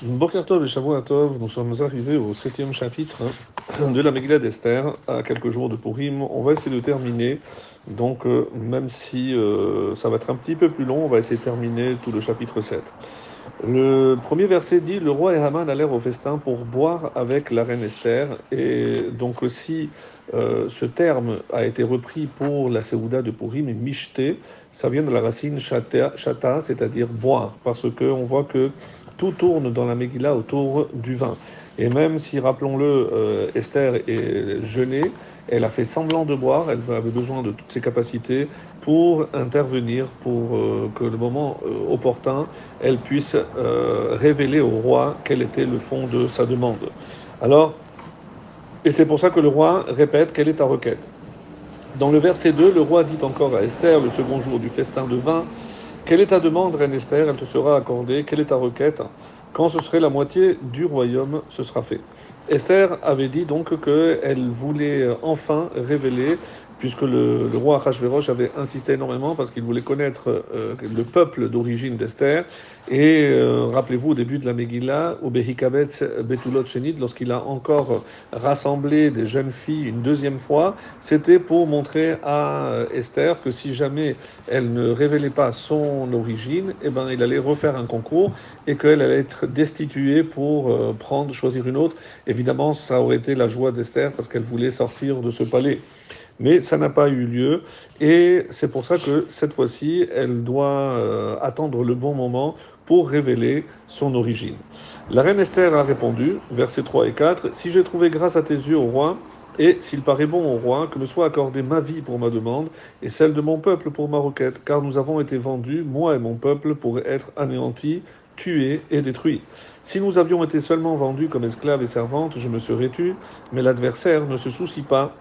Boker Tov et Shavuot Tov, nous sommes arrivés au septième chapitre hein, de la Megillah d'Esther, à quelques jours de Purim. On va essayer de terminer, donc euh, même si euh, ça va être un petit peu plus long, on va essayer de terminer tout le chapitre 7. Le premier verset dit Le roi et Haman allèrent au festin pour boire avec la reine Esther. Et donc, aussi, euh, ce terme a été repris pour la Séouda de Purim, et Mishté, ça vient de la racine chata, c'est-à-dire boire, parce qu'on voit que tout tourne dans la Megillah autour du vin. Et même si, rappelons-le, euh, Esther est gelée, elle a fait semblant de boire, elle avait besoin de toutes ses capacités pour intervenir, pour euh, que le moment opportun, elle puisse révéler au roi quel était le fond de sa demande. Alors, et c'est pour ça que le roi répète quelle est ta requête. Dans le verset 2, le roi dit encore à Esther, le second jour du festin de vin, quelle est ta demande, reine Esther? Elle te sera accordée. Quelle est ta requête? Quand ce serait la moitié du royaume, ce sera fait. Esther avait dit donc qu'elle voulait enfin révéler puisque le, le roi Achashverosh avait insisté énormément parce qu'il voulait connaître euh, le peuple d'origine d'Esther. Et euh, rappelez-vous, au début de la Megillah, au Behikabetz Betulot Shenid, lorsqu'il a encore rassemblé des jeunes filles une deuxième fois, c'était pour montrer à euh, Esther que si jamais elle ne révélait pas son origine, eh ben, il allait refaire un concours et qu'elle allait être destituée pour prendre, choisir une autre. Évidemment, ça aurait été la joie d'Esther parce qu'elle voulait sortir de ce palais mais ça n'a pas eu lieu et c'est pour ça que cette fois-ci, elle doit euh, attendre le bon moment pour révéler son origine. La reine Esther a répondu, versets 3 et 4, Si j'ai trouvé grâce à tes yeux, au roi, et s'il paraît bon au roi, que me soit accordée ma vie pour ma demande, et celle de mon peuple pour ma requête, car nous avons été vendus, moi et mon peuple, pour être anéantis, tués et détruits. Si nous avions été seulement vendus comme esclaves et servantes, je me serais tu, mais l'adversaire ne se soucie pas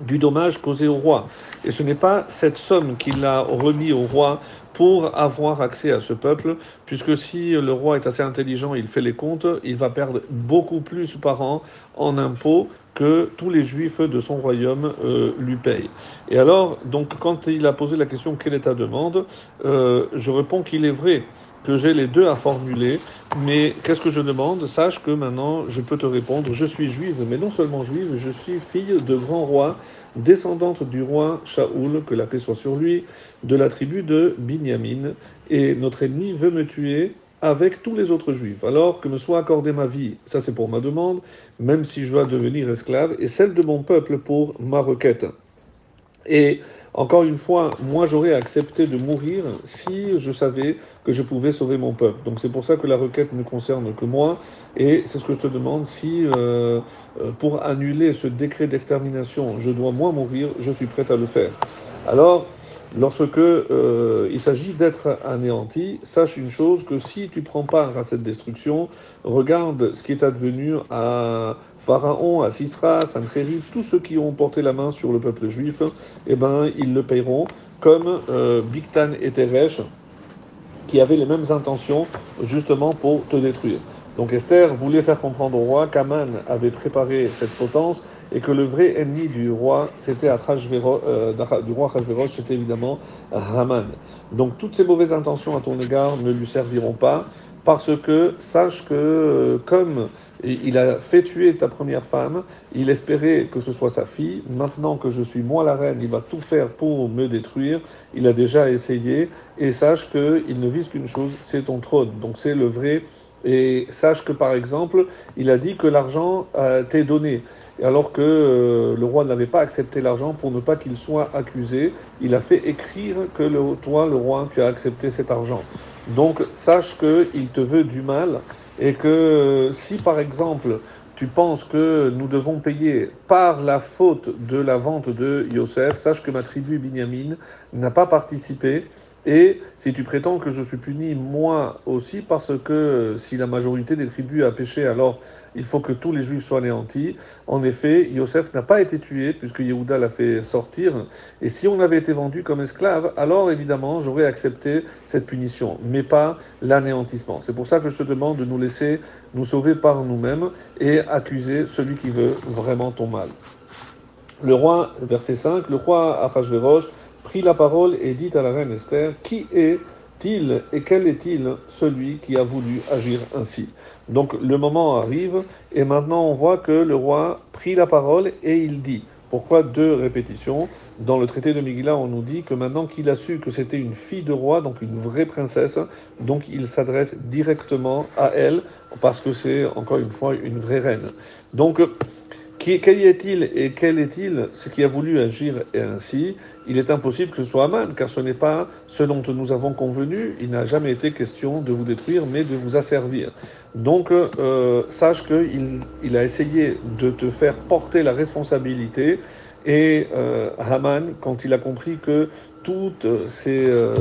du dommage causé au roi. Et ce n'est pas cette somme qu'il a remis au roi pour avoir accès à ce peuple, puisque si le roi est assez intelligent, il fait les comptes, il va perdre beaucoup plus par an en impôts que tous les juifs de son royaume euh, lui payent. Et alors, donc, quand il a posé la question quelle est ta demande, euh, je réponds qu'il est vrai que j'ai les deux à formuler, mais qu'est-ce que je demande? Sache que maintenant je peux te répondre, je suis juive, mais non seulement juive, je suis fille de grand roi, descendante du roi Shaoul, que la paix soit sur lui, de la tribu de Binyamin, et notre ennemi veut me tuer avec tous les autres juifs. Alors que me soit accordée ma vie, ça c'est pour ma demande, même si je dois devenir esclave, et celle de mon peuple pour ma requête. Encore une fois, moi j'aurais accepté de mourir si je savais que je pouvais sauver mon peuple. Donc c'est pour ça que la requête ne concerne que moi. Et c'est ce que je te demande, si euh, euh, pour annuler ce décret d'extermination, je dois moi mourir, je suis prêt à le faire. Alors, lorsque euh, il s'agit d'être anéanti, sache une chose que si tu prends part à cette destruction, regarde ce qui est advenu à Pharaon, à Sisra, à Sanchérib, tous ceux qui ont porté la main sur le peuple juif, eh ben ils le paieront comme euh, et Teresh, qui avaient les mêmes intentions justement pour te détruire. Donc Esther voulait faire comprendre au roi qu'Aman avait préparé cette potence et que le vrai ennemi du roi, c'était euh, du roi Achashverosh, c'était évidemment Haman. Donc toutes ces mauvaises intentions à ton égard ne lui serviront pas, parce que sache que euh, comme il a fait tuer ta première femme, il espérait que ce soit sa fille. Maintenant que je suis moi la reine, il va tout faire pour me détruire. Il a déjà essayé. Et sache qu'il ne vise qu'une chose, c'est ton trône. Donc c'est le vrai et sache que par exemple, il a dit que l'argent euh, t'est donné, alors que euh, le roi n'avait pas accepté l'argent pour ne pas qu'il soit accusé. Il a fait écrire que le, toi, le roi, tu as accepté cet argent. Donc sache qu'il te veut du mal et que euh, si par exemple tu penses que nous devons payer par la faute de la vente de Yosef, sache que ma tribu Binyamin n'a pas participé et si tu prétends que je suis puni moi aussi, parce que si la majorité des tribus a péché, alors il faut que tous les juifs soient anéantis. En effet, Yosef n'a pas été tué, puisque Yehuda l'a fait sortir. Et si on avait été vendu comme esclave, alors évidemment, j'aurais accepté cette punition, mais pas l'anéantissement. C'est pour ça que je te demande de nous laisser nous sauver par nous-mêmes et accuser celui qui veut vraiment ton mal. Le roi, verset 5, le roi Achashverosh, prit la parole et dit à la reine Esther, qui est est-il et quel est-il celui qui a voulu agir ainsi? Donc le moment arrive et maintenant on voit que le roi prit la parole et il dit. Pourquoi deux répétitions? Dans le traité de Megillah, on nous dit que maintenant qu'il a su que c'était une fille de roi, donc une vraie princesse, donc il s'adresse directement à elle, parce que c'est encore une fois une vraie reine. Donc quel est-il et quel est-il ce qui a voulu agir ainsi? Il est impossible que ce soit Aman, car ce n'est pas ce dont nous avons convenu. Il n'a jamais été question de vous détruire, mais de vous asservir. Donc, euh, sache qu'il il a essayé de te faire porter la responsabilité. Et euh, Haman, quand il a compris que toutes ces euh,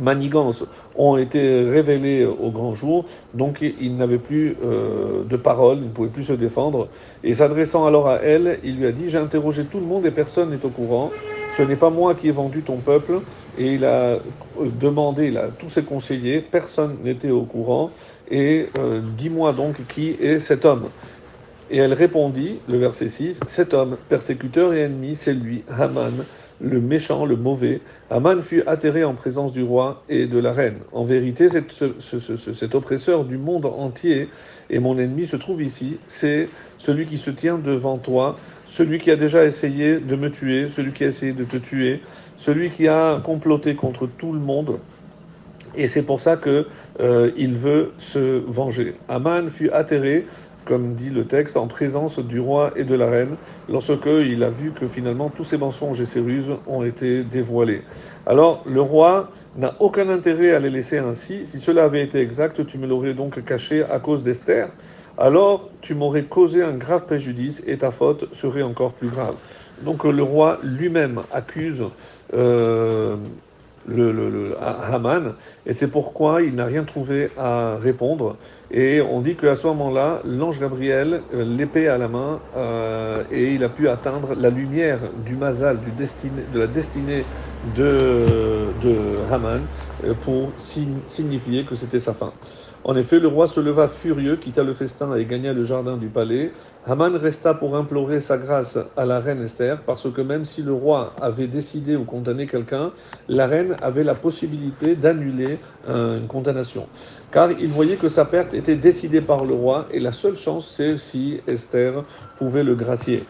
manigances ont été révélés au grand jour, donc il n'avait plus euh, de parole, il ne pouvait plus se défendre. Et s'adressant alors à elle, il lui a dit, j'ai interrogé tout le monde et personne n'est au courant, ce n'est pas moi qui ai vendu ton peuple. Et il a demandé a, tous ses conseillers, personne n'était au courant, et euh, dis-moi donc qui est cet homme. Et elle répondit, le verset 6, cet homme, persécuteur et ennemi, c'est lui, Haman, le méchant, le mauvais. Aman fut atterré en présence du roi et de la reine. En vérité, cet, cet oppresseur du monde entier et mon ennemi se trouve ici. C'est celui qui se tient devant toi, celui qui a déjà essayé de me tuer, celui qui a essayé de te tuer, celui qui a comploté contre tout le monde. Et c'est pour ça que euh, il veut se venger. Aman fut atterré comme dit le texte, en présence du roi et de la reine, lorsque il a vu que finalement tous ces mensonges et ces ruses ont été dévoilés. Alors le roi n'a aucun intérêt à les laisser ainsi. Si cela avait été exact, tu me l'aurais donc caché à cause d'Esther. Alors tu m'aurais causé un grave préjudice et ta faute serait encore plus grave. Donc le roi lui-même accuse euh, le, le, Haman, et c'est pourquoi il n'a rien trouvé à répondre. Et on dit qu'à ce moment-là, l'ange Gabriel, euh, l'épée à la main, euh, et il a pu atteindre la lumière du Mazal, du de la destinée de, de Haman, euh, pour signifier que c'était sa fin. En effet, le roi se leva furieux, quitta le festin et gagna le jardin du palais. Haman resta pour implorer sa grâce à la reine Esther, parce que même si le roi avait décidé ou condamné quelqu'un, la reine avait la possibilité d'annuler une condamnation. Car il voyait que sa perte était décidée par le roi, et la seule chance, c'est si Esther pouvait le gracier.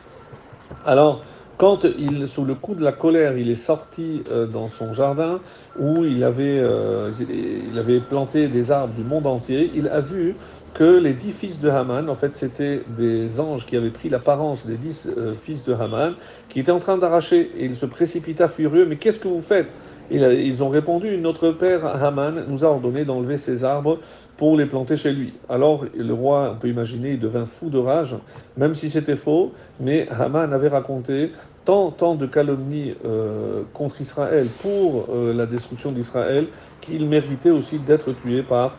Alors, quand il, sous le coup de la colère, il est sorti euh, dans son jardin où il avait, euh, il avait planté des arbres du monde entier, il a vu que les dix fils de Haman, en fait, c'était des anges qui avaient pris l'apparence des dix euh, fils de Haman, qui étaient en train d'arracher. Et il se précipita furieux. Mais qu'est-ce que vous faites? Ils ont répondu Notre père Haman nous a ordonné d'enlever ces arbres pour les planter chez lui. Alors le roi, on peut imaginer, il devint fou de rage, même si c'était faux, mais Haman avait raconté tant, de calomnies euh, contre Israël pour euh, la destruction d'Israël qu'il méritait aussi d'être tué par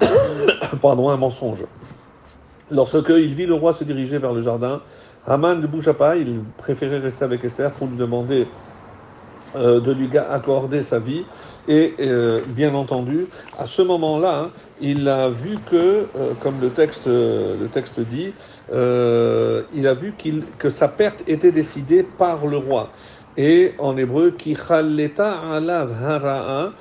pardon, un mensonge. Lorsque il vit le roi se diriger vers le jardin, Haman ne bougea pas, il préférait rester avec Esther pour lui demander de lui accorder sa vie. Et euh, bien entendu, à ce moment-là, hein, il a vu que, euh, comme le texte, le texte dit, il a vu qu'il que sa perte était décidée par le roi. Et en hébreu, qui alav hara'a,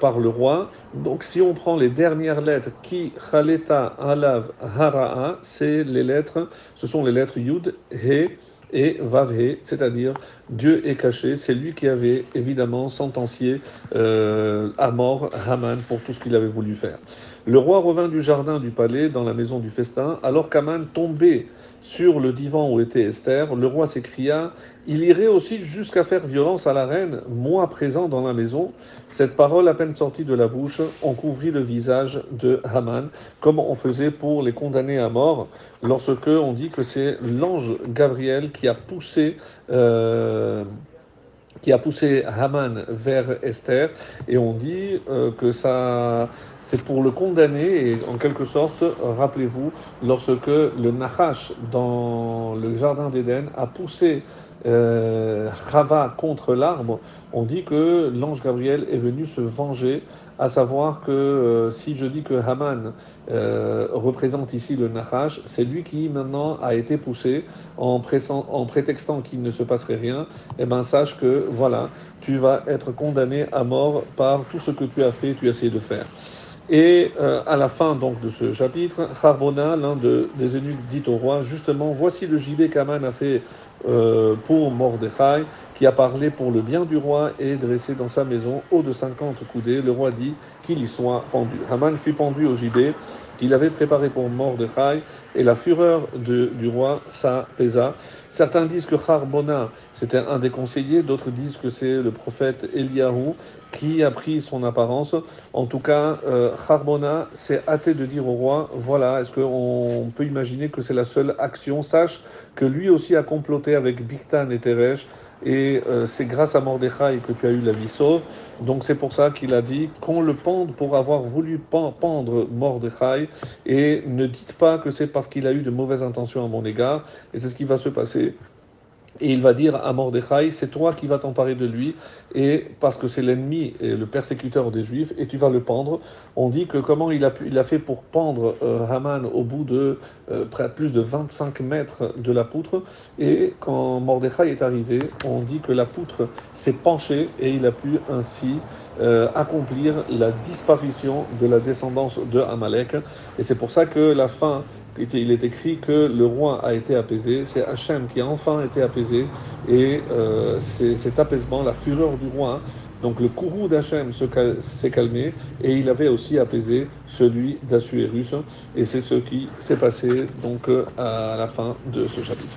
par le roi. Donc si on prend les dernières lettres, qui chaleta alav hara'a, c'est les lettres, ce sont les lettres yud, he, et Vavhe, c'est-à-dire Dieu est caché. C'est lui qui avait évidemment sentencié euh, à mort Haman pour tout ce qu'il avait voulu faire. Le roi revint du jardin du palais dans la maison du festin, alors qu'Aman tombait sur le divan où était Esther, le roi s'écria Il irait aussi jusqu'à faire violence à la reine, moi présent dans la maison. Cette parole, à peine sortie de la bouche, on couvrit le visage de Haman, comme on faisait pour les condamner à mort, lorsque on dit que c'est l'ange Gabriel qui a poussé. Euh, qui a poussé Haman vers Esther, et on dit euh, que ça, c'est pour le condamner, et en quelque sorte, rappelez-vous, lorsque le Nahash dans le jardin d'Éden a poussé euh, Rava contre l'arbre, on dit que l'ange Gabriel est venu se venger, à savoir que euh, si je dis que Haman euh, représente ici le Nahash, c'est lui qui maintenant a été poussé en, prétextant qu'il ne se passerait rien, et eh ben sache que voilà, tu vas être condamné à mort par tout ce que tu as fait, tu as essayé de faire. Et euh, à la fin donc de ce chapitre, Harbona, l'un de, des eunuques, dit au roi justement Voici le gibet qu'Aman a fait euh, pour Mordechai, qui a parlé pour le bien du roi et dressé dans sa maison haut de 50 coudées. Le roi dit qu'il y soit pendu. Haman fut pendu au gibet qu'il avait préparé pour Mordechai, et la fureur du roi s'apaisa. Certains disent que Harbona, c'était un des conseillers, d'autres disent que c'est le prophète Eliyahu qui a pris son apparence. En tout cas, euh, Harbona s'est hâté de dire au roi, voilà, est-ce qu'on peut imaginer que c'est la seule action? Sache que lui aussi a comploté avec Biktan et Teresh, et euh, c'est grâce à Mordechai que tu as eu la vie sauve. Donc c'est pour ça qu'il a dit qu'on le pende pour avoir voulu pendre Mordechai, et ne dites pas que c'est parce qu'il a eu de mauvaises intentions à mon égard, et c'est ce qui va se passer et il va dire à Mordechai, c'est toi qui vas t'emparer de lui, et parce que c'est l'ennemi et le persécuteur des Juifs, et tu vas le pendre. On dit que comment il a, pu, fait pour pendre euh, Haman au bout de euh, plus de 25 mètres de la poutre, et quand Mordechai est arrivé, on dit que la poutre s'est penchée, et il a pu ainsi euh, accomplir la disparition de la descendance de Amalek. Et c'est pour ça que la fin il est écrit que le roi a été apaisé, c'est Hachem qui a enfin été apaisé, et euh, cet apaisement, la fureur du roi, donc le courroux d'Hachem s'est calmé, et il avait aussi apaisé celui d'Assuérus, et c'est ce qui s'est passé donc à la fin de ce chapitre.